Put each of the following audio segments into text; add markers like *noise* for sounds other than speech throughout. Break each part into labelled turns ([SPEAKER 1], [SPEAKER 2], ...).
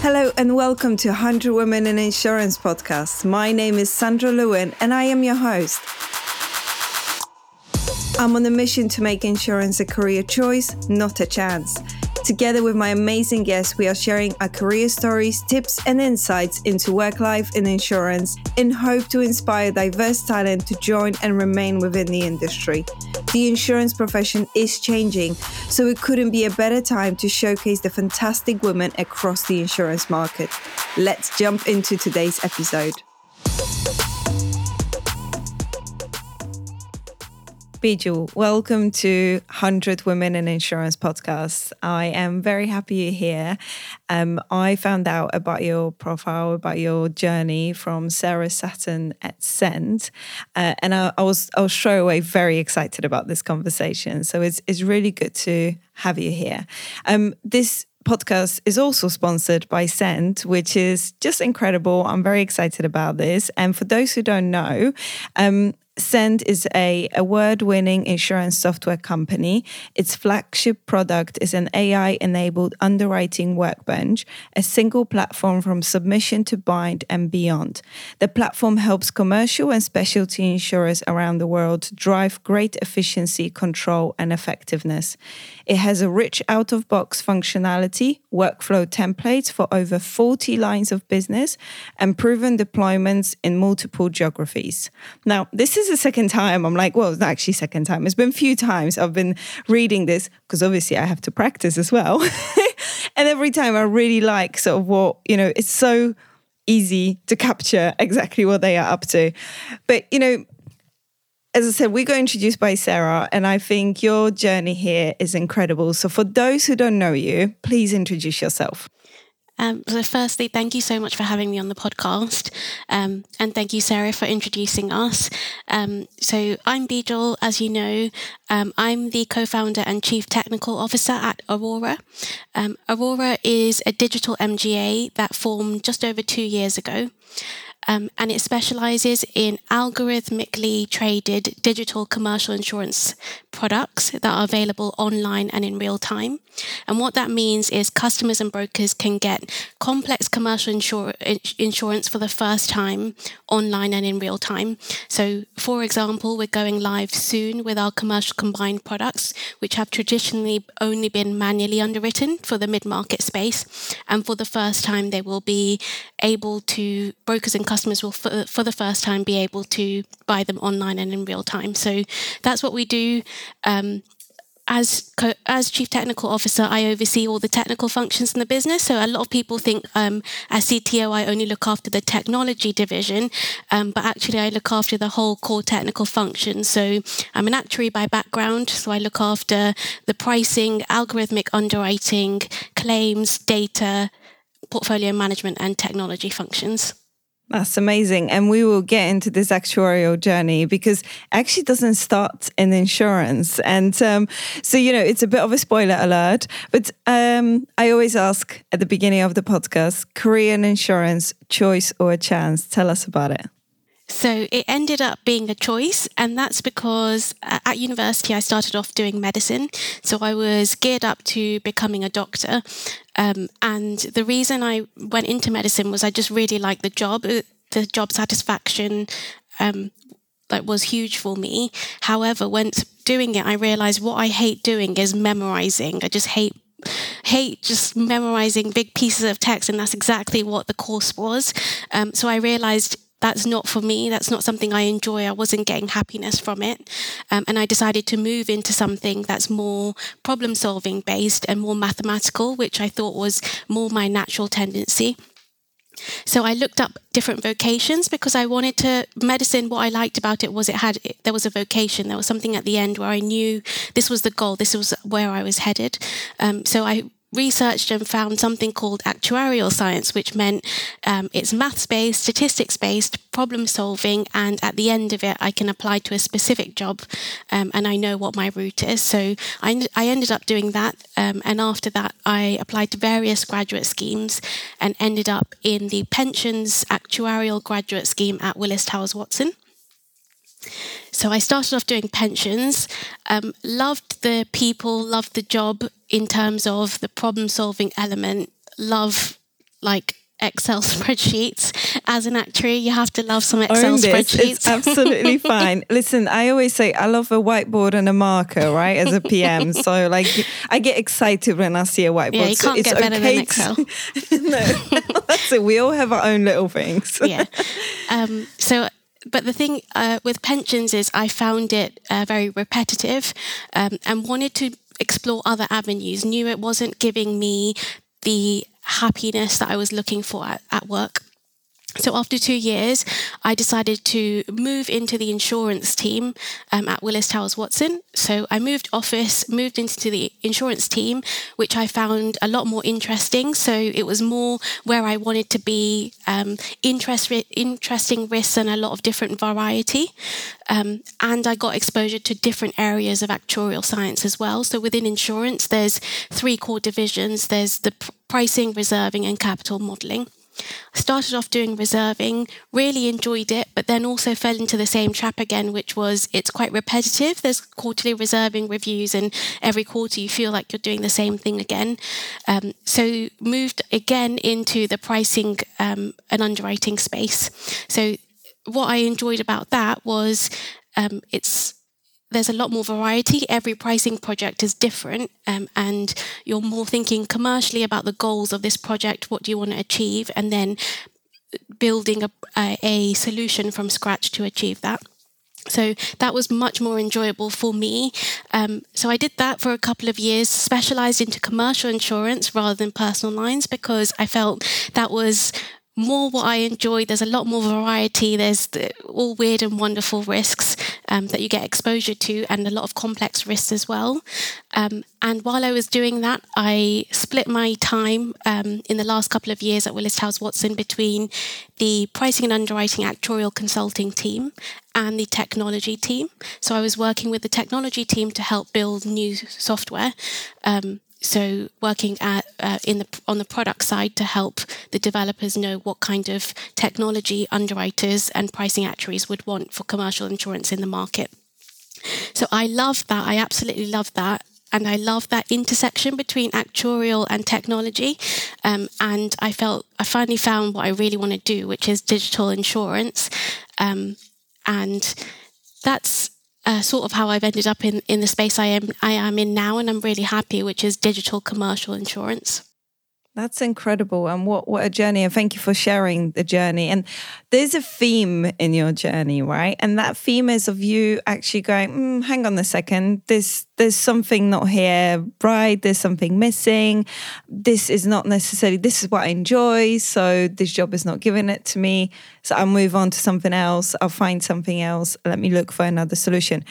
[SPEAKER 1] Hello and welcome to 100 Women in Insurance podcast. My name is Sandra Lewin and I am your host. I'm on a mission to make insurance a career choice, not a chance. Together with my amazing guests, we are sharing our career stories, tips, and insights into work life in insurance in hope to inspire diverse talent to join and remain within the industry. The insurance profession is changing, so it couldn't be a better time to showcase the fantastic women across the insurance market. Let's jump into today's episode. Bijal, welcome to 100 Women in Insurance podcast. I am very happy you're here. Um, I found out about your profile, about your journey from Sarah Saturn at Send, uh, and I, I, was I was straight away very excited about this conversation. So it's it's really good to have you here. Um, this podcast is also sponsored by Send, which is just incredible. I'm very excited about this. And for those who don't know, um, Send is a award-winning insurance software company. Its flagship product is an AI-enabled underwriting workbench, a single platform from submission to bind and beyond. The platform helps commercial and specialty insurers around the world drive great efficiency, control, and effectiveness. It has a rich out-of-box functionality, workflow templates for over 40 lines of business, and proven deployments in multiple geographies. Now, this is the second time I'm like, well, it's not actually second time. It's been a few times I've been reading this because obviously I have to practice as well. *laughs* and every time I really like sort of what, you know, it's so easy to capture exactly what they are up to. But, you know, as I said, we got introduced by Sarah, and I think your journey here is incredible. So, for those who don't know you, please introduce yourself.
[SPEAKER 2] Um, so, firstly, thank you so much for having me on the podcast. Um, and thank you, Sarah, for introducing us. Um, so, I'm Bijal, as you know. Um, I'm the co founder and chief technical officer at Aurora. Um, Aurora is a digital MGA that formed just over two years ago um, and it specializes in algorithmically traded digital commercial insurance products that are available online and in real time. And what that means is customers and brokers can get complex commercial insur- insurance for the first time online and in real time. So, for example, we're going live soon with our commercial combined products, which have traditionally only been manually underwritten for the mid market space. And for the first time, they will be able to, brokers and customers customers will, for, for the first time, be able to buy them online and in real time. So that's what we do. Um, as as chief technical officer, I oversee all the technical functions in the business. So a lot of people think um, as CTO, I only look after the technology division, um, but actually I look after the whole core technical function. So I'm an actuary by background, so I look after the pricing, algorithmic underwriting, claims, data, portfolio management, and technology functions.
[SPEAKER 1] That's amazing. And we will get into this actuarial journey because it actually doesn't start in insurance. And um, so, you know, it's a bit of a spoiler alert, but um, I always ask at the beginning of the podcast in insurance, choice or a chance? Tell us about it.
[SPEAKER 2] So it ended up being a choice, and that's because at university I started off doing medicine. So I was geared up to becoming a doctor. Um, and the reason I went into medicine was I just really liked the job, uh, the job satisfaction. Um, was huge for me. However, when doing it, I realized what I hate doing is memorizing. I just hate hate just memorizing big pieces of text, and that's exactly what the course was. Um, so I realized that's not for me. That's not something I enjoy. I wasn't getting happiness from it. Um, and I decided to move into something that's more problem solving based and more mathematical, which I thought was more my natural tendency. So I looked up different vocations because I wanted to medicine. What I liked about it was it had there was a vocation. There was something at the end where I knew this was the goal. This was where I was headed. Um, so I researched and found something called actuarial science, which meant um, it's maths based, statistics based, problem solving, and at the end of it, I can apply to a specific job um, and I know what my route is. So I, I ended up doing that. Um, and after that, I applied to various graduate schemes and ended up in the pensions actuarial graduate scheme at Willis Towers Watson. So I started off doing pensions, um, loved the people, loved the job in terms of the problem solving element, love like Excel *laughs* spreadsheets. As an actuary, you have to love some Excel
[SPEAKER 1] it.
[SPEAKER 2] spreadsheets.
[SPEAKER 1] It's absolutely *laughs* fine. Listen, I always say I love a whiteboard and a marker, right? As a PM, *laughs* so like I get excited when I see a whiteboard.
[SPEAKER 2] Yeah, you can't
[SPEAKER 1] it's
[SPEAKER 2] get better
[SPEAKER 1] okay
[SPEAKER 2] than Excel.
[SPEAKER 1] To, no, that's it. We all have our own little things.
[SPEAKER 2] yeah. Um, so, but the thing uh, with pensions is I found it uh, very repetitive um, and wanted to explore other avenues. Knew it wasn't giving me the happiness that I was looking for at, at work. So after two years, I decided to move into the insurance team um, at Willis Towers Watson. So I moved office, moved into the insurance team, which I found a lot more interesting. So it was more where I wanted to be, um, interest, interesting risks and a lot of different variety. Um, and I got exposure to different areas of actuarial science as well. So within insurance, there's three core divisions. There's the pricing, reserving, and capital modelling. Started off doing reserving, really enjoyed it, but then also fell into the same trap again, which was it's quite repetitive. There's quarterly reserving reviews, and every quarter you feel like you're doing the same thing again. Um, so moved again into the pricing um, and underwriting space. So what I enjoyed about that was um, it's there's a lot more variety. Every pricing project is different, um, and you're more thinking commercially about the goals of this project. What do you want to achieve, and then building a, a, a solution from scratch to achieve that. So that was much more enjoyable for me. Um, so I did that for a couple of years, specialized into commercial insurance rather than personal lines because I felt that was more what I enjoy. There's a lot more variety. There's the, all weird and wonderful risks um, that you get exposure to, and a lot of complex risks as well. Um, and while I was doing that, I split my time um, in the last couple of years at Willis Towers Watson between the pricing and underwriting actuarial consulting team and the technology team. So I was working with the technology team to help build new software. Um, so working at uh, in the on the product side to help the developers know what kind of technology underwriters and pricing actuaries would want for commercial insurance in the market. So I love that. I absolutely love that. And I love that intersection between actuarial and technology. Um, and I felt I finally found what I really want to do, which is digital insurance. Um, and that's uh, sort of how I've ended up in, in the space I am I am in now, and I'm really happy, which is digital commercial insurance.
[SPEAKER 1] That's incredible. And what, what a journey. And thank you for sharing the journey. And there's a theme in your journey, right? And that theme is of you actually going, mm, hang on a second, there's, there's something not here, right? There's something missing. This is not necessarily, this is what I enjoy. So this job is not giving it to me. So I'll move on to something else. I'll find something else. Let me look for another solution.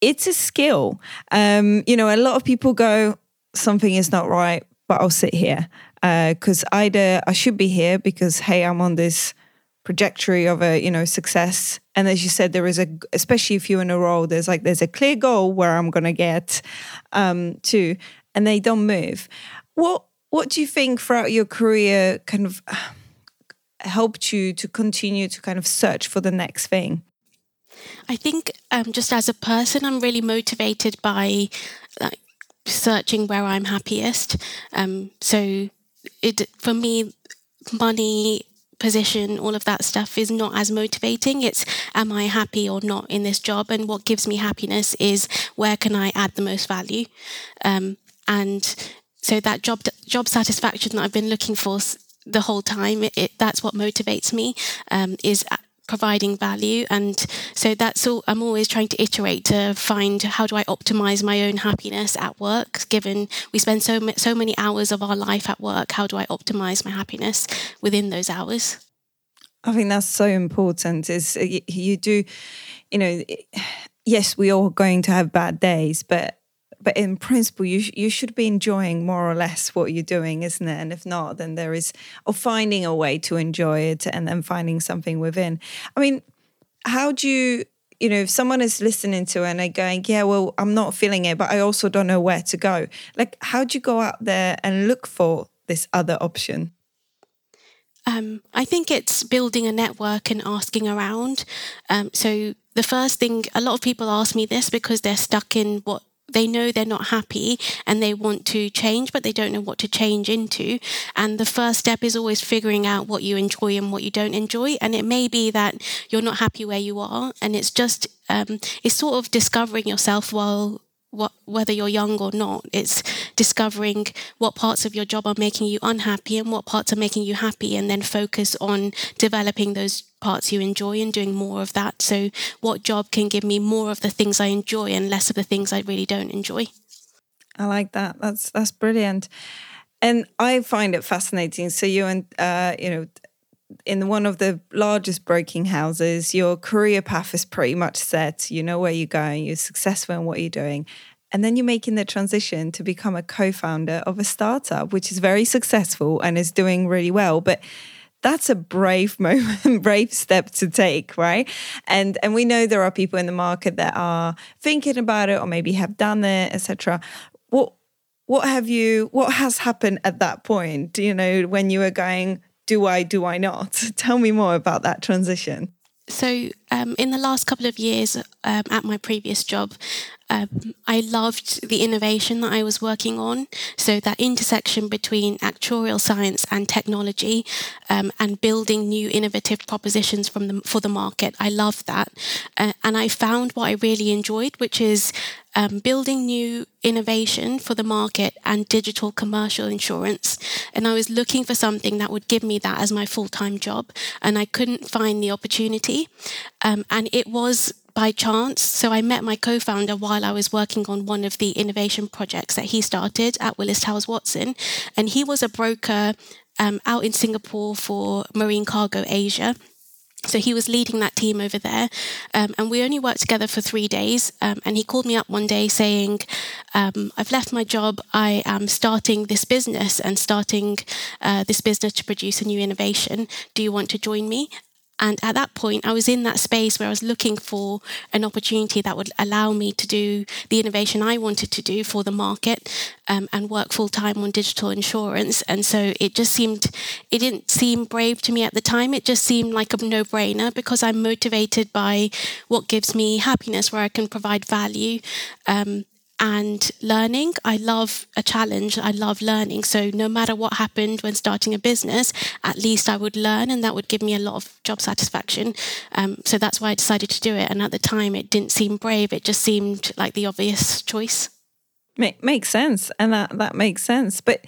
[SPEAKER 1] It's a skill. Um, you know, a lot of people go, something is not right, but I'll sit here because uh, either I should be here because hey, I'm on this trajectory of a you know success, and as you said, there is a especially if you're in a role, there's like there's a clear goal where I'm gonna get um, to, and they don't move. What what do you think throughout your career kind of helped you to continue to kind of search for the next thing?
[SPEAKER 2] I think um, just as a person, I'm really motivated by like searching where I'm happiest. Um, so it for me, money, position, all of that stuff is not as motivating. It's am I happy or not in this job? And what gives me happiness is where can I add the most value? Um, and so that job job satisfaction that I've been looking for the whole time, it, it, that's what motivates me. Um, is providing value. And so that's all i'm always trying to iterate to find how do i optimize my own happiness at work given we spend so so many hours of our life at work. How do i optimize my happiness within those hours?
[SPEAKER 1] I think that's so important is uh, you do you know *sighs* yes we are going to have bad days but but in principle, you sh- you should be enjoying more or less what you're doing, isn't it? And if not, then there is or finding a way to enjoy it, and then finding something within. I mean, how do you? You know, if someone is listening to it and they're going, yeah, well, I'm not feeling it, but I also don't know where to go. Like, how do you go out there and look for this other option?
[SPEAKER 2] Um, I think it's building a network and asking around. Um, so the first thing, a lot of people ask me this because they're stuck in what they know they're not happy and they want to change, but they don't know what to change into. And the first step is always figuring out what you enjoy and what you don't enjoy. And it may be that you're not happy where you are, and it's just um, it's sort of discovering yourself while what, whether you're young or not. It's discovering what parts of your job are making you unhappy and what parts are making you happy, and then focus on developing those parts you enjoy and doing more of that. So, what job can give me more of the things I enjoy and less of the things I really don't enjoy?
[SPEAKER 1] I like that. That's that's brilliant, and I find it fascinating. So you and uh, you know in one of the largest broking houses, your career path is pretty much set. You know where you're going, you're successful in what you're doing. And then you're making the transition to become a co founder of a startup, which is very successful and is doing really well. But that's a brave *laughs* moment, brave step to take, right? And and we know there are people in the market that are thinking about it or maybe have done it, etc. What what have you what has happened at that point? You know, when you were going, do I, do I not? *laughs* Tell me more about that transition.
[SPEAKER 2] So, um, in the last couple of years um, at my previous job, um, I loved the innovation that I was working on. So, that intersection between actuarial science and technology um, and building new innovative propositions from the, for the market, I loved that. Uh, and I found what I really enjoyed, which is um, building new innovation for the market and digital commercial insurance. And I was looking for something that would give me that as my full time job. And I couldn't find the opportunity. Um, and it was by chance. So I met my co-founder while I was working on one of the innovation projects that he started at Willis Towers Watson, and he was a broker um, out in Singapore for Marine Cargo Asia. So he was leading that team over there, um, and we only worked together for three days. Um, and he called me up one day saying, um, "I've left my job. I am starting this business and starting uh, this business to produce a new innovation. Do you want to join me?" And at that point, I was in that space where I was looking for an opportunity that would allow me to do the innovation I wanted to do for the market um, and work full time on digital insurance. And so it just seemed, it didn't seem brave to me at the time. It just seemed like a no brainer because I'm motivated by what gives me happiness, where I can provide value. Um, and learning. I love a challenge. I love learning. So no matter what happened when starting a business, at least I would learn, and that would give me a lot of job satisfaction. Um, so that's why I decided to do it. And at the time, it didn't seem brave. It just seemed like the obvious choice.
[SPEAKER 1] Make, makes sense, and that that makes sense. But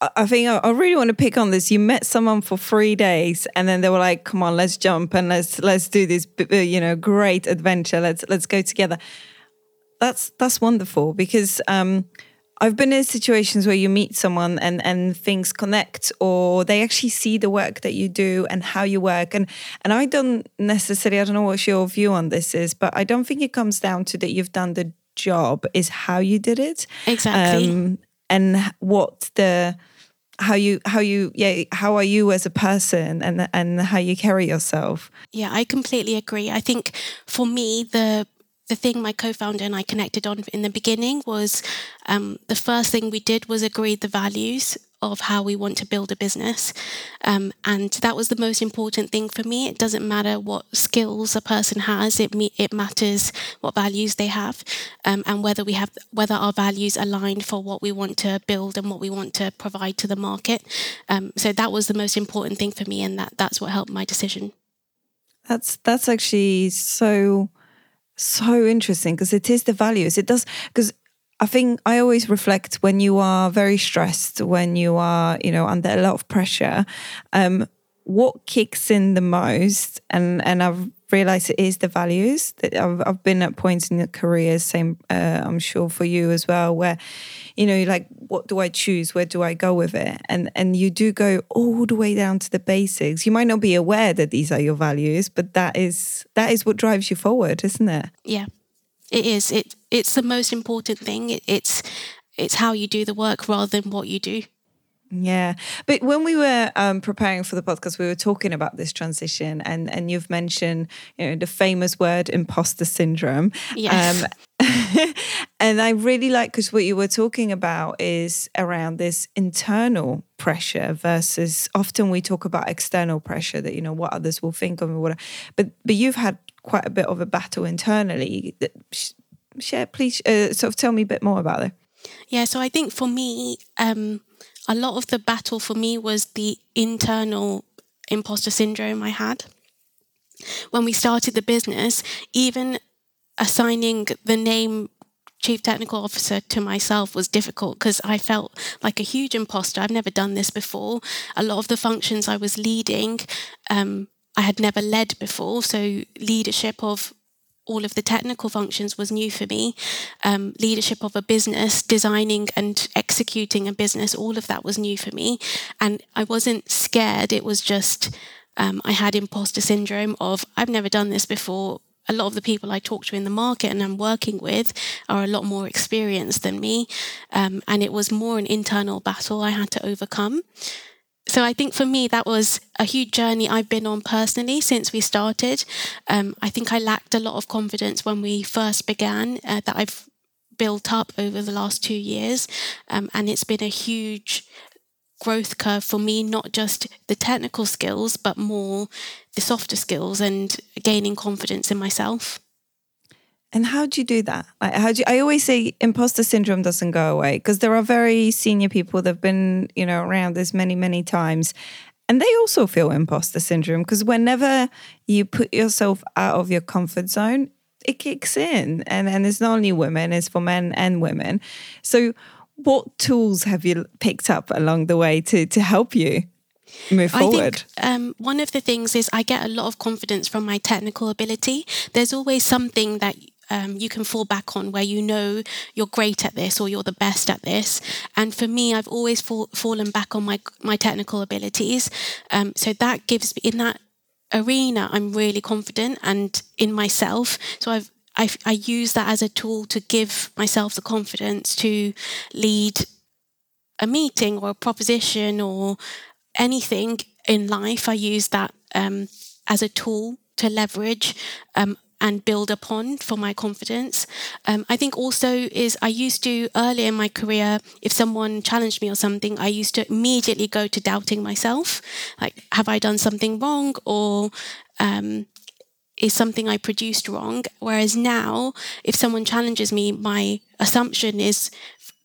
[SPEAKER 1] I think I really want to pick on this. You met someone for three days, and then they were like, "Come on, let's jump and let's let's do this, you know, great adventure. Let's let's go together." That's that's wonderful because um, I've been in situations where you meet someone and and things connect, or they actually see the work that you do and how you work, and and I don't necessarily I don't know what your view on this is, but I don't think it comes down to that you've done the job is how you did it.
[SPEAKER 2] Exactly,
[SPEAKER 1] um, and what the how you how you yeah how are you as a person and and how you carry yourself.
[SPEAKER 2] Yeah i completely agree. I think for me the the thing my co-founder and I connected on in the beginning was um, the first thing we did was agree the values of how we want to build a business, um, and that was the most important thing for me. It doesn't matter what skills a person has; it me- it matters what values they have, um, and whether we have whether our values align for what we want to build and what we want to provide to the market. Um, so that was the most important thing for me, and that that's what helped my decision.
[SPEAKER 1] That's that's actually so so interesting because it is the values. It does because I think I always reflect when you are very stressed, when you are, you know, under a lot of pressure, um, what kicks in the most, and and I've realized it is the values that I've, I've been at points in the career, same, uh, I'm sure for you as well, where, you know, like, what do I choose? Where do I go with it? And, and you do go all the way down to the basics. You might not be aware that these are your values, but that is, that is what drives you forward, isn't it?
[SPEAKER 2] Yeah, it is. It, it's the most important thing. It, it's, it's how you do the work rather than what you do.
[SPEAKER 1] Yeah, but when we were um, preparing for the podcast, we were talking about this transition, and and you've mentioned you know the famous word imposter syndrome.
[SPEAKER 2] Yes. Um, *laughs*
[SPEAKER 1] and I really like because what you were talking about is around this internal pressure versus often we talk about external pressure that you know what others will think of me, whatever. But but you've had quite a bit of a battle internally share, please, uh, sort of tell me a bit more about it.
[SPEAKER 2] Yeah, so I think for me, um, a lot of the battle for me was the internal imposter syndrome I had. When we started the business, even assigning the name chief technical officer to myself was difficult because I felt like a huge imposter. I've never done this before. A lot of the functions I was leading, um, I had never led before. So, leadership of all of the technical functions was new for me. Um, leadership of a business, designing and executing a business, all of that was new for me. And I wasn't scared. It was just, um, I had imposter syndrome of, I've never done this before. A lot of the people I talk to in the market and I'm working with are a lot more experienced than me. Um, and it was more an internal battle I had to overcome so I think for me that was a huge journey I've been on personally since we started. Um, I think I lacked a lot of confidence when we first began uh, that I've built up over the last two years, um, and it's been a huge growth curve for me. Not just the technical skills, but more the softer skills and gaining confidence in myself.
[SPEAKER 1] And how do you do that? Like, how do you, I always say imposter syndrome doesn't go away because there are very senior people that have been, you know, around this many, many times. And they also feel imposter syndrome because whenever you put yourself out of your comfort zone, it kicks in. And, and it's not only women, it's for men and women. So, what tools have you picked up along the way to, to help you? move forward? I think
[SPEAKER 2] um, one of the things is I get a lot of confidence from my technical ability. There's always something that um, you can fall back on where you know you're great at this or you're the best at this. And for me, I've always fall, fallen back on my my technical abilities. Um, so that gives me in that arena, I'm really confident and in myself. So I've I, I use that as a tool to give myself the confidence to lead a meeting or a proposition or anything in life. I use that um, as a tool to leverage um, and build upon for my confidence. Um, I think also is I used to earlier in my career, if someone challenged me or something, I used to immediately go to doubting myself, like have I done something wrong or um, is something I produced wrong? Whereas now, if someone challenges me, my assumption is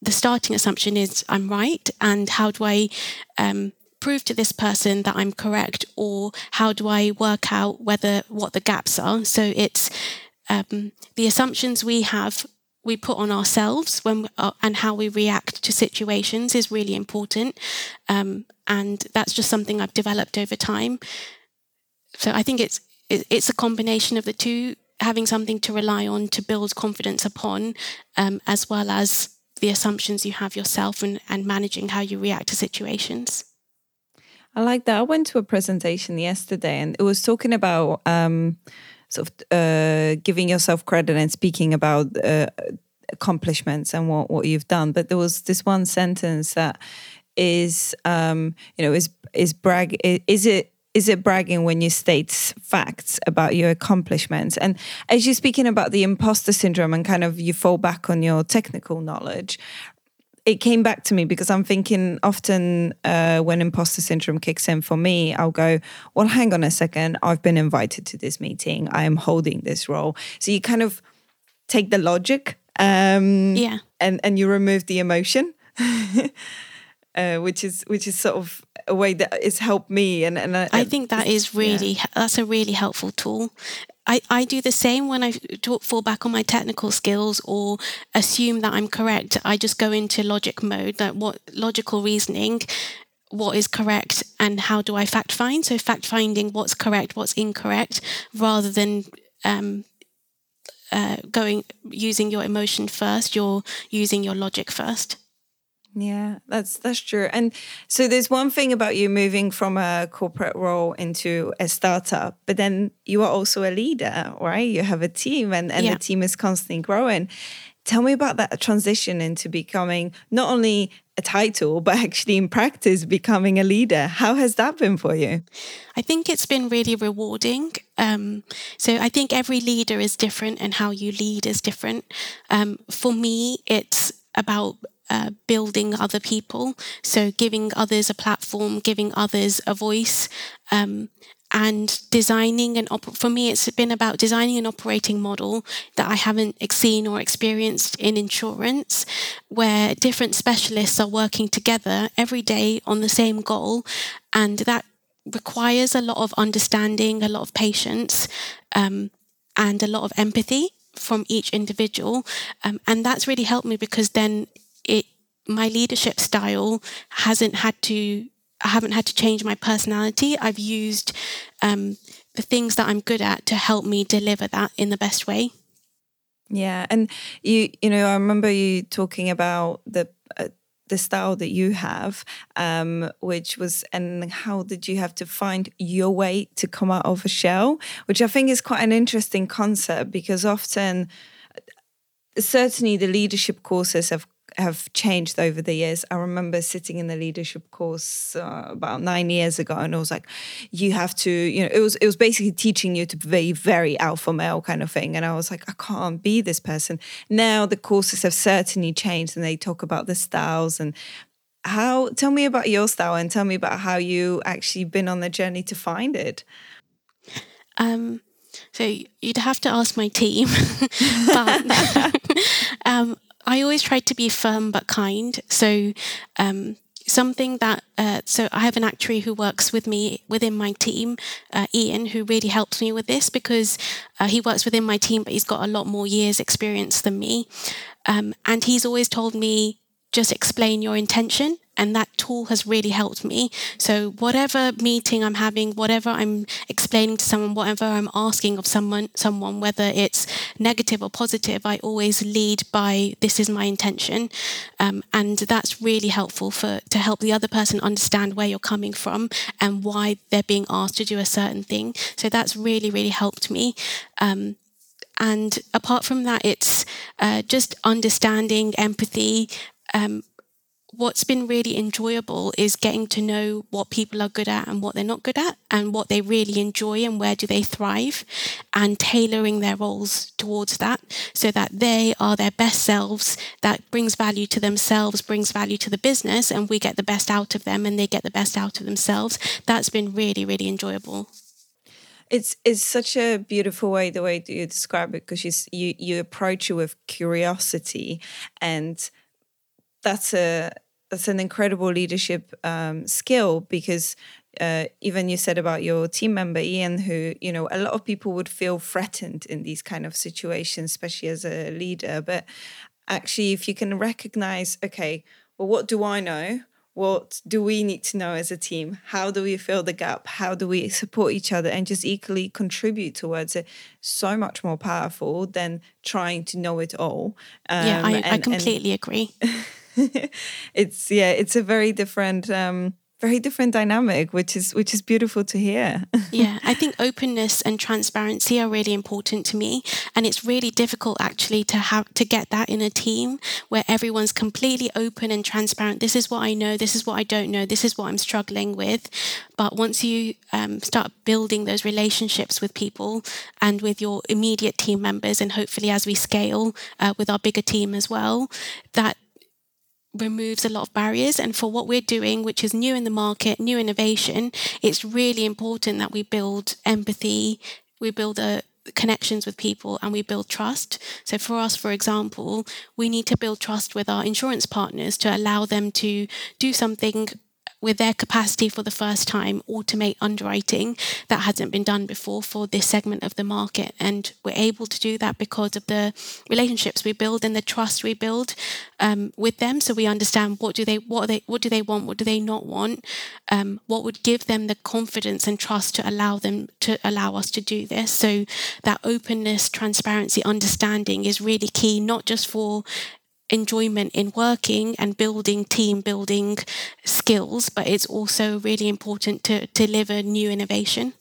[SPEAKER 2] the starting assumption is I'm right, and how do I um, prove to this person that I'm correct, or how do I work out whether what the gaps are? So it's um, the assumptions we have we put on ourselves when uh, and how we react to situations is really important, um, and that's just something I've developed over time. So I think it's it's a combination of the two, having something to rely on to build confidence upon, um, as well as the assumptions you have yourself and, and managing how you react to situations.
[SPEAKER 1] I like that. I went to a presentation yesterday and it was talking about um, sort of uh, giving yourself credit and speaking about uh, accomplishments and what, what you've done. But there was this one sentence that is, um, you know, is is brag is it is it bragging when you state facts about your accomplishments? And as you're speaking about the imposter syndrome and kind of you fall back on your technical knowledge, it came back to me because I'm thinking often uh, when imposter syndrome kicks in for me, I'll go, well, hang on a second. I've been invited to this meeting. I am holding this role. So you kind of take the logic, um,
[SPEAKER 2] yeah,
[SPEAKER 1] and and you remove the emotion, *laughs* uh, which is which is sort of a way that has helped me. And and
[SPEAKER 2] I, I think that is really yeah. that's a really helpful tool. I, I do the same when I talk, fall back on my technical skills or assume that I'm correct. I just go into logic mode, that what logical reasoning, what is correct, and how do I fact find? So fact finding what's correct, what's incorrect, rather than um, uh, going using your emotion first. You're using your logic first.
[SPEAKER 1] Yeah, that's that's true. And so there's one thing about you moving from a corporate role into a startup, but then you are also a leader, right? You have a team and, and yeah. the team is constantly growing. Tell me about that transition into becoming not only a title, but actually in practice becoming a leader. How has that been for you?
[SPEAKER 2] I think it's been really rewarding. Um, so I think every leader is different and how you lead is different. Um, for me, it's about uh, building other people. So giving others a platform, giving others a voice. Um, and designing and op- for me it's been about designing an operating model that i haven't seen or experienced in insurance where different specialists are working together every day on the same goal and that requires a lot of understanding a lot of patience um, and a lot of empathy from each individual um, and that's really helped me because then it my leadership style hasn't had to I haven't had to change my personality. I've used um, the things that I'm good at to help me deliver that in the best way.
[SPEAKER 1] Yeah, and you you know I remember you talking about the uh, the style that you have, um, which was and how did you have to find your way to come out of a shell, which I think is quite an interesting concept because often certainly the leadership courses have have changed over the years. I remember sitting in the leadership course uh, about nine years ago, and I was like, "You have to," you know, it was it was basically teaching you to be very alpha male kind of thing, and I was like, "I can't be this person." Now the courses have certainly changed, and they talk about the styles and how. Tell me about your style, and tell me about how you actually been on the journey to find it.
[SPEAKER 2] Um. So you'd have to ask my team, *laughs* but *laughs* um, I always try to be firm but kind. So, um, something that uh, so I have an actuary who works with me within my team, uh, Ian, who really helps me with this because uh, he works within my team, but he's got a lot more years experience than me, um, and he's always told me just explain your intention and that tool has really helped me. So whatever meeting i'm having whatever i'm explaining to someone whatever i'm asking of someone someone whether it's negative or positive i always lead by this is my intention. Um, and that's really helpful for to help the other person understand where you're coming from and why they're being asked to do a certain thing. So that's really really helped me. Um, and apart from that, it's uh, just understanding, empathy, um, what's been really enjoyable is getting to know what people are good at and what they're not good at and what they really enjoy and where do they thrive and tailoring their roles towards that so that they are their best selves that brings value to themselves brings value to the business and we get the best out of them and they get the best out of themselves. That's been really really enjoyable.
[SPEAKER 1] It's it's such a beautiful way the way that you describe it because you you you approach it with curiosity and that's a that's an incredible leadership um, skill because uh, even you said about your team member Ian, who you know a lot of people would feel threatened in these kind of situations, especially as a leader. But actually, if you can recognize, okay, well, what do I know? What do we need to know as a team? How do we fill the gap? How do we support each other and just equally contribute towards it? So much more powerful than trying to know it all.
[SPEAKER 2] Um, yeah, I, and, I completely and, agree. *laughs* *laughs*
[SPEAKER 1] it's yeah, it's a very different um very different dynamic which is which is beautiful to hear. *laughs*
[SPEAKER 2] Yeah i think openness and transparency are really important to me. And it's really difficult actually to have to get that in a team where everyone's completely open and transparent. This is what i know this is what i don't know this is what i'm struggling with. But once you um, start building those relationships with people and with your immediate team members and hopefully as we scale uh, with our bigger team as well that removes a lot of barriers. And for what we're doing, which is new in the market, new innovation, it's really important that we build empathy, we build a connections with people and we build trust. So for us, for example, we need to build trust with our insurance partners to allow them to do something with their capacity for the first time automate underwriting that hasn't been done before for this segment of the market. And we're able to do that because of the relationships we build and the trust we build um, with them. So we understand what do they what they what do they want what do they not want? Um, what would give them the confidence and trust to allow them to allow us to do this? So that openness transparency understanding is really key not just for enjoyment in working and building team building skills, but it's also really important to deliver new innovation.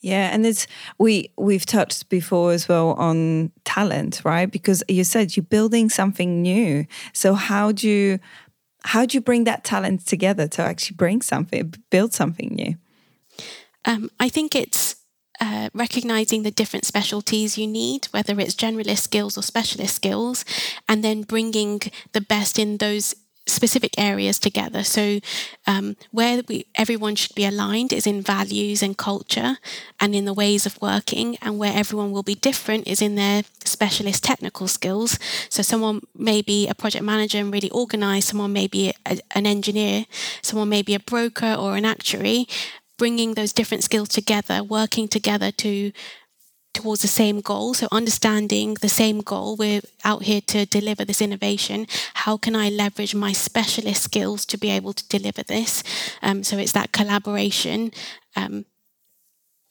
[SPEAKER 1] Yeah, and it's we we've touched before as well on talent, right? Because you said you're building something new. So how do you how do you bring that talent together to actually bring something, build something new?
[SPEAKER 2] Um, I think it's uh, recognizing the different specialties you need, whether it's generalist skills or specialist skills, and then bringing the best in those specific areas together. So, um, where we, everyone should be aligned is in values and culture and in the ways of working, and where everyone will be different is in their specialist technical skills. So, someone may be a project manager and really organized, someone may be a, an engineer, someone may be a broker or an actuary. Bringing those different skills together, working together to towards the same goal. So, understanding the same goal, we're out here to deliver this innovation. How can I leverage my specialist skills to be able to deliver this? Um, so, it's that collaboration. Um,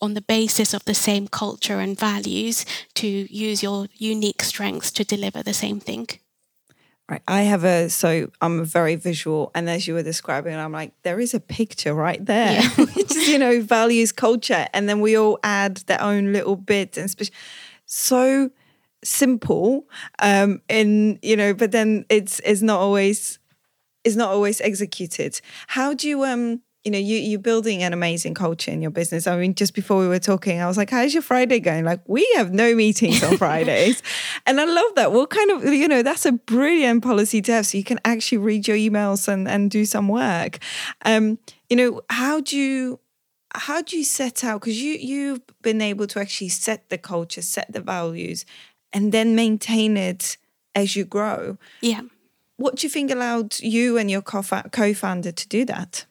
[SPEAKER 2] on the basis of the same culture and values to use your unique strengths to deliver the same thing.
[SPEAKER 1] Right. I have a so I'm a very visual, and as you were describing, I'm like, there is a picture right there, yeah. *laughs* which is you know values, culture, and then we all add their own little bits and special. So simple, um, in you know, but then it's it's not always is not always executed. How do you um you know, you you're building an amazing culture in your business. I mean, just before we were talking, I was like, "How's your Friday going?" Like, we have no meetings on *laughs* Fridays, and I love that. What kind of, you know, that's a brilliant policy to have, so you can actually read your emails and and do some work. Um, you know, how do you how do you set out? Because you you've been able to actually set the culture, set the values, and then maintain it as you grow.
[SPEAKER 2] Yeah.
[SPEAKER 1] What do you think allowed you and your co-founder to do that?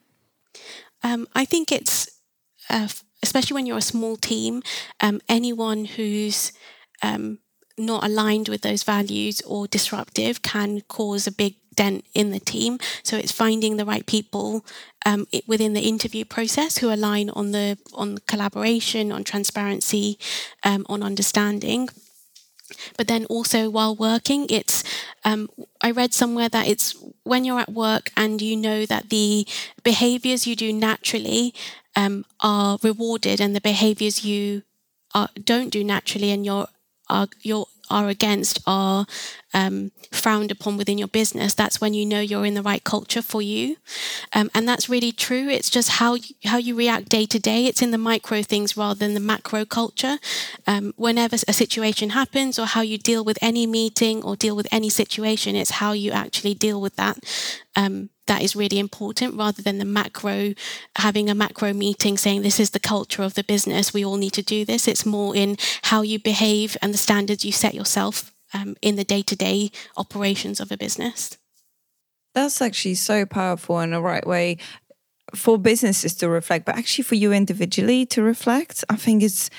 [SPEAKER 2] Um, I think it's, uh, especially when you're a small team, um, anyone who's um, not aligned with those values or disruptive can cause a big dent in the team. So it's finding the right people um, it, within the interview process who align on the on collaboration, on transparency, um, on understanding. But then also while working, it's um, I read somewhere that it's when you're at work and you know that the behaviors you do naturally um, are rewarded, and the behaviors you are, don't do naturally and you're are you're are against are um, frowned upon within your business, that's when you know you're in the right culture for you. Um, and that's really true. It's just how you, how you react day to day. It's in the micro things rather than the macro culture. Um, whenever a situation happens, or how you deal with any meeting or deal with any situation, it's how you actually deal with that. Um, that is really important rather than the macro having a macro meeting saying this is the culture of the business we all need to do this it's more in how you behave and the standards you set yourself um, in the day-to-day operations of a business.
[SPEAKER 1] That's actually so powerful in a right way for businesses to reflect but actually for you individually to reflect. I think it's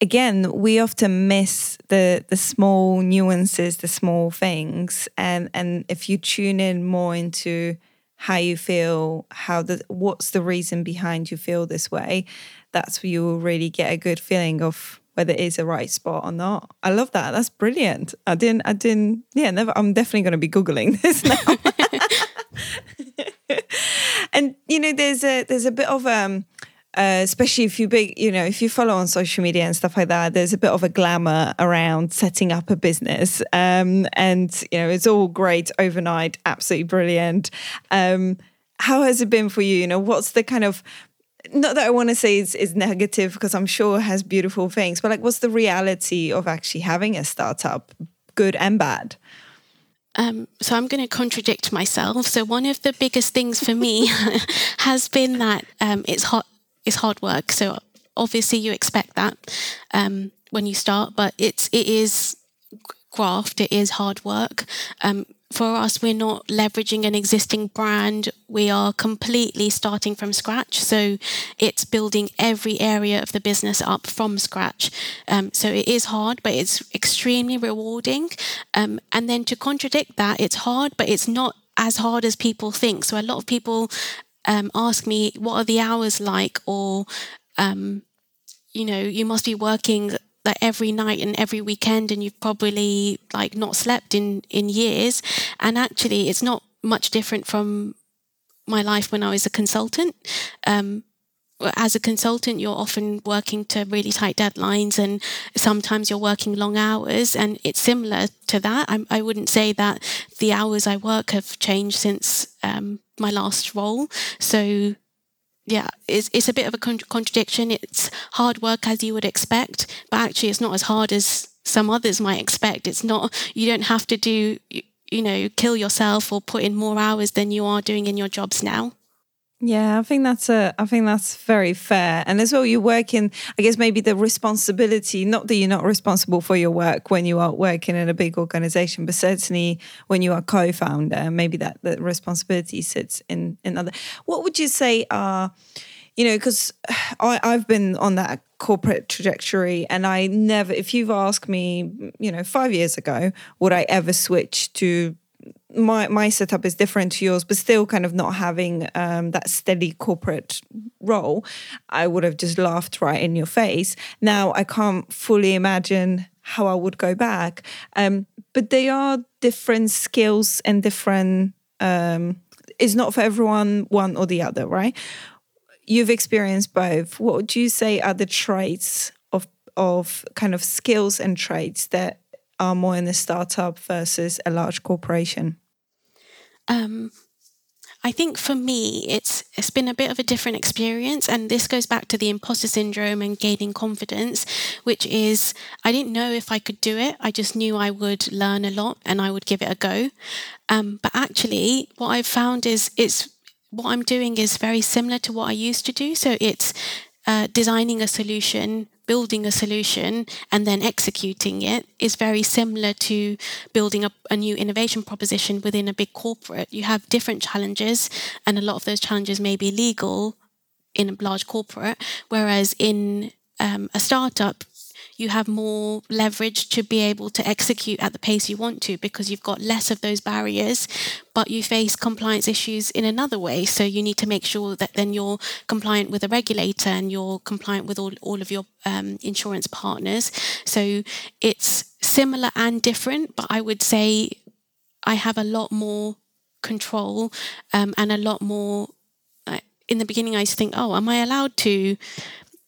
[SPEAKER 1] again we often miss the the small nuances the small things and and if you tune in more into how you feel, how the what's the reason behind you feel this way, that's where you will really get a good feeling of whether it is a right spot or not. I love that. That's brilliant. I didn't I didn't yeah, never I'm definitely gonna be Googling *laughs* this now. *laughs* and you know, there's a there's a bit of um uh, especially if you big, you know, if you follow on social media and stuff like that, there's a bit of a glamour around setting up a business, um, and you know, it's all great overnight, absolutely brilliant. Um, how has it been for you? You know, what's the kind of not that I want to say is, is negative because I'm sure it has beautiful things, but like, what's the reality of actually having a startup, good and bad?
[SPEAKER 2] Um, so I'm going to contradict myself. So one of the biggest things for me *laughs* *laughs* has been that um, it's hot it's hard work. So obviously you expect that um, when you start, but it's it is graft. It is hard work. Um, for us, we're not leveraging an existing brand. We are completely starting from scratch. So it's building every area of the business up from scratch. Um, so it is hard, but it's extremely rewarding. Um, and then to contradict that, it's hard, but it's not as hard as people think. So a lot of people um, ask me, what are the hours like? Or, um, you know, you must be working like every night and every weekend and you've probably like not slept in in years and actually it's not much different from my life when i was a consultant um, as a consultant, you're often working to really tight deadlines, and sometimes you're working long hours. And it's similar to that. I, I wouldn't say that the hours I work have changed since um, my last role. So, yeah, it's, it's a bit of a con- contradiction. It's hard work as you would expect, but actually, it's not as hard as some others might expect. It's not, you don't have to do you know, kill yourself or put in more hours than you are doing in your jobs now.
[SPEAKER 1] Yeah, I think that's a I think that's very fair. And as well you work in I guess maybe the responsibility, not that you're not responsible for your work when you are working in a big organization, but certainly when you are co-founder, maybe that the responsibility sits in in other what would you say are you know, because *sighs* I've been on that corporate trajectory and I never, if you've asked me, you know, five years ago, would I ever switch to my my setup is different to yours, but still kind of not having um, that steady corporate role, I would have just laughed right in your face. Now I can't fully imagine how I would go back. Um, but they are different skills and different. Um, it's not for everyone one or the other, right? You've experienced both. What would you say are the traits of of kind of skills and traits that are more in a startup versus a large corporation?
[SPEAKER 2] Um, I think for me, it's it's been a bit of a different experience, and this goes back to the imposter syndrome and gaining confidence, which is I didn't know if I could do it. I just knew I would learn a lot and I would give it a go. Um, but actually, what I've found is it's what I'm doing is very similar to what I used to do. So it's uh, designing a solution, building a solution, and then executing it is very similar to building a, a, new innovation proposition within a big corporate. You have different challenges, and a lot of those challenges may be legal in a large corporate, whereas in um, a startup, you have more leverage to be able to execute at the pace you want to because you've got less of those barriers, but you face compliance issues in another way. So you need to make sure that then you're compliant with a regulator and you're compliant with all, all of your um, insurance partners. So it's similar and different, but I would say I have a lot more control um, and a lot more uh, in the beginning, I used to think, oh, am I allowed to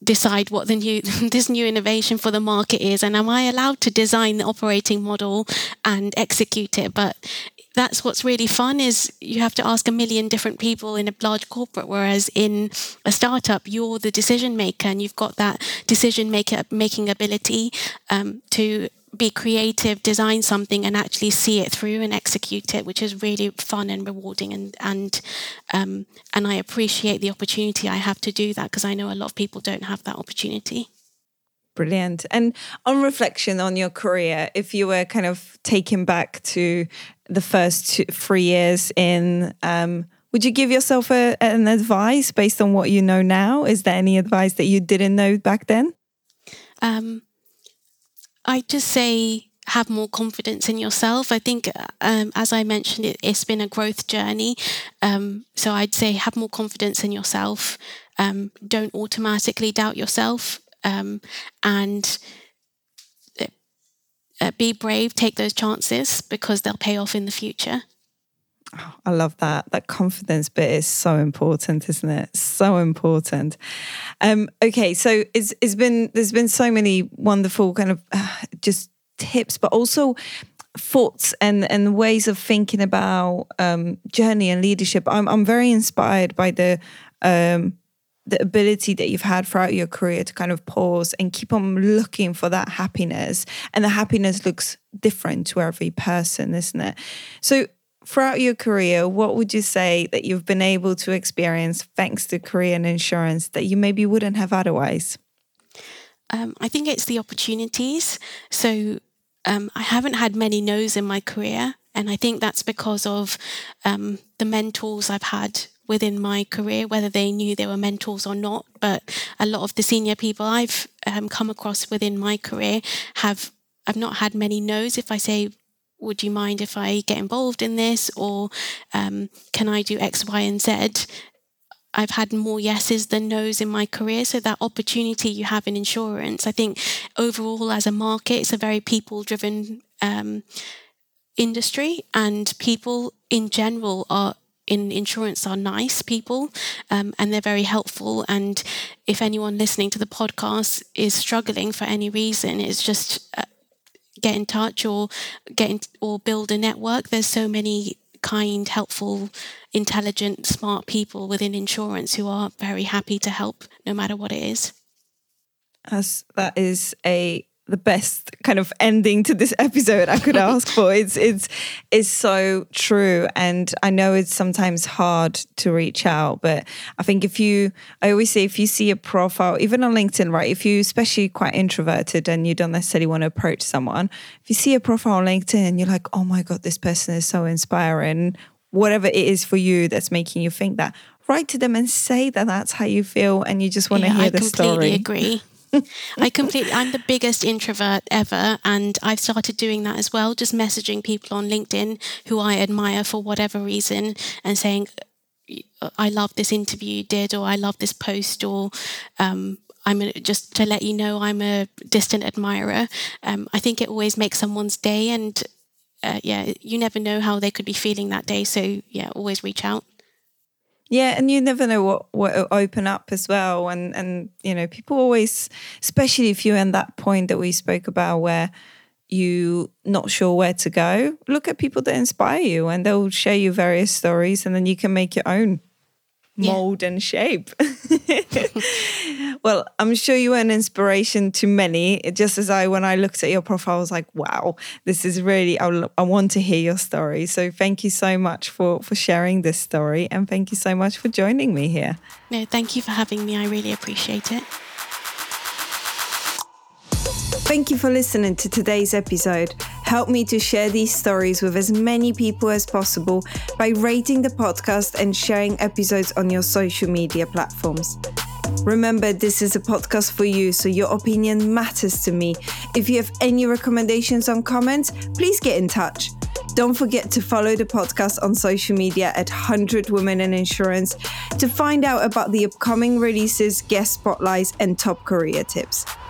[SPEAKER 2] decide what the new *laughs* this new innovation for the market is and am I allowed to design the operating model and execute it? But that's what's really fun is you have to ask a million different people in a large corporate whereas in a startup you're the decision maker and you've got that decision maker making ability um, to be creative, design something, and actually see it through and execute it, which is really fun and rewarding. And and um, and I appreciate the opportunity I have to do that because I know a lot of people don't have that opportunity.
[SPEAKER 1] Brilliant. And on reflection on your career, if you were kind of taken back to the first two, three years in, um, would you give yourself a, an advice based on what you know now? Is there any advice that you didn't know back then? Um,
[SPEAKER 2] I just say have more confidence in yourself. I think, um, as I mentioned, it, has been a growth journey. Um, so I'd say have more confidence in yourself. Um, don't automatically doubt yourself, um, and uh, uh, be brave. Take those chances because they'll pay off in the future.
[SPEAKER 1] Oh, I love that. That confidence bit is so important, isn't it? So important. Um, okay, so it's it's been there's been so many wonderful kind of uh, just tips, but also thoughts and and ways of thinking about um, journey and leadership. I'm I'm very inspired by the um, the ability that you've had throughout your career to kind of pause and keep on looking for that happiness, and the happiness looks different to every person, isn't it? So throughout your career, what would you say that you've been able to experience thanks to career and insurance that you maybe wouldn't have otherwise?
[SPEAKER 2] Um, I think it's the opportunities. So um, I haven't had many no's in my career. And I think that's because of um, the mentors I've had within my career, whether they knew they were mentors or not. But a lot of the senior people I've um, come across within my career have I've not had many no's. If I say would you mind if I get involved in this? Or um, can I do X, Y, and Z? I've had more yeses than nos in my career. So that opportunity you have in insurance, I think overall as a market, it's a very people driven um, industry and people in general are in insurance are nice people um, and they're very helpful. And if anyone listening to the podcast is struggling for any reason, it's just uh, get in touch or get in, or build a network. There's so many kind, helpful, intelligent, smart people within insurance who are very happy to help no matter what it is.
[SPEAKER 1] As that is a the best kind of ending to this episode I could ask for. It's it's it's so true, and I know it's sometimes hard to reach out, but I think if you, I always say, if you see a profile, even on LinkedIn, right? If you, especially quite introverted, and you don't necessarily want to approach someone, if you see a profile on LinkedIn, and you're like, oh my god, this person is so inspiring. Whatever it is for you that's making you think that, write to them and say that that's how you feel, and you just want to
[SPEAKER 2] yeah,
[SPEAKER 1] hear
[SPEAKER 2] I
[SPEAKER 1] the story.
[SPEAKER 2] I completely agree. *laughs* I completely, I'm the biggest introvert ever, and I've started doing that as well, just messaging people on LinkedIn who I admire for whatever reason and saying, I love this interview you did, or I love this post, or um, I'm a, just to let you know I'm a distant admirer. Um, I think it always makes someone's day, and uh, yeah, you never know how they could be feeling that day. So yeah, always reach out.
[SPEAKER 1] Yeah, and you never know what what will open up as well, and and you know people always, especially if you're in that point that we spoke about where you not sure where to go, look at people that inspire you, and they'll share you various stories, and then you can make your own mold yeah. and shape. *laughs* well, I'm sure you were an inspiration to many. Just as I, when I looked at your profile, I was like, wow, this is really, I, I want to hear your story. So thank you so much for, for sharing this story. And thank you so much for joining me here.
[SPEAKER 2] No, thank you for having me. I really appreciate it.
[SPEAKER 1] Thank you for listening to today's episode. Help me to share these stories with as many people as possible by rating the podcast and sharing episodes on your social media platforms. Remember, this is a podcast for you, so your opinion matters to me. If you have any recommendations on comments, please get in touch. Don't forget to follow the podcast on social media at 100 Women in Insurance to find out about the upcoming releases, guest spotlights, and top career tips.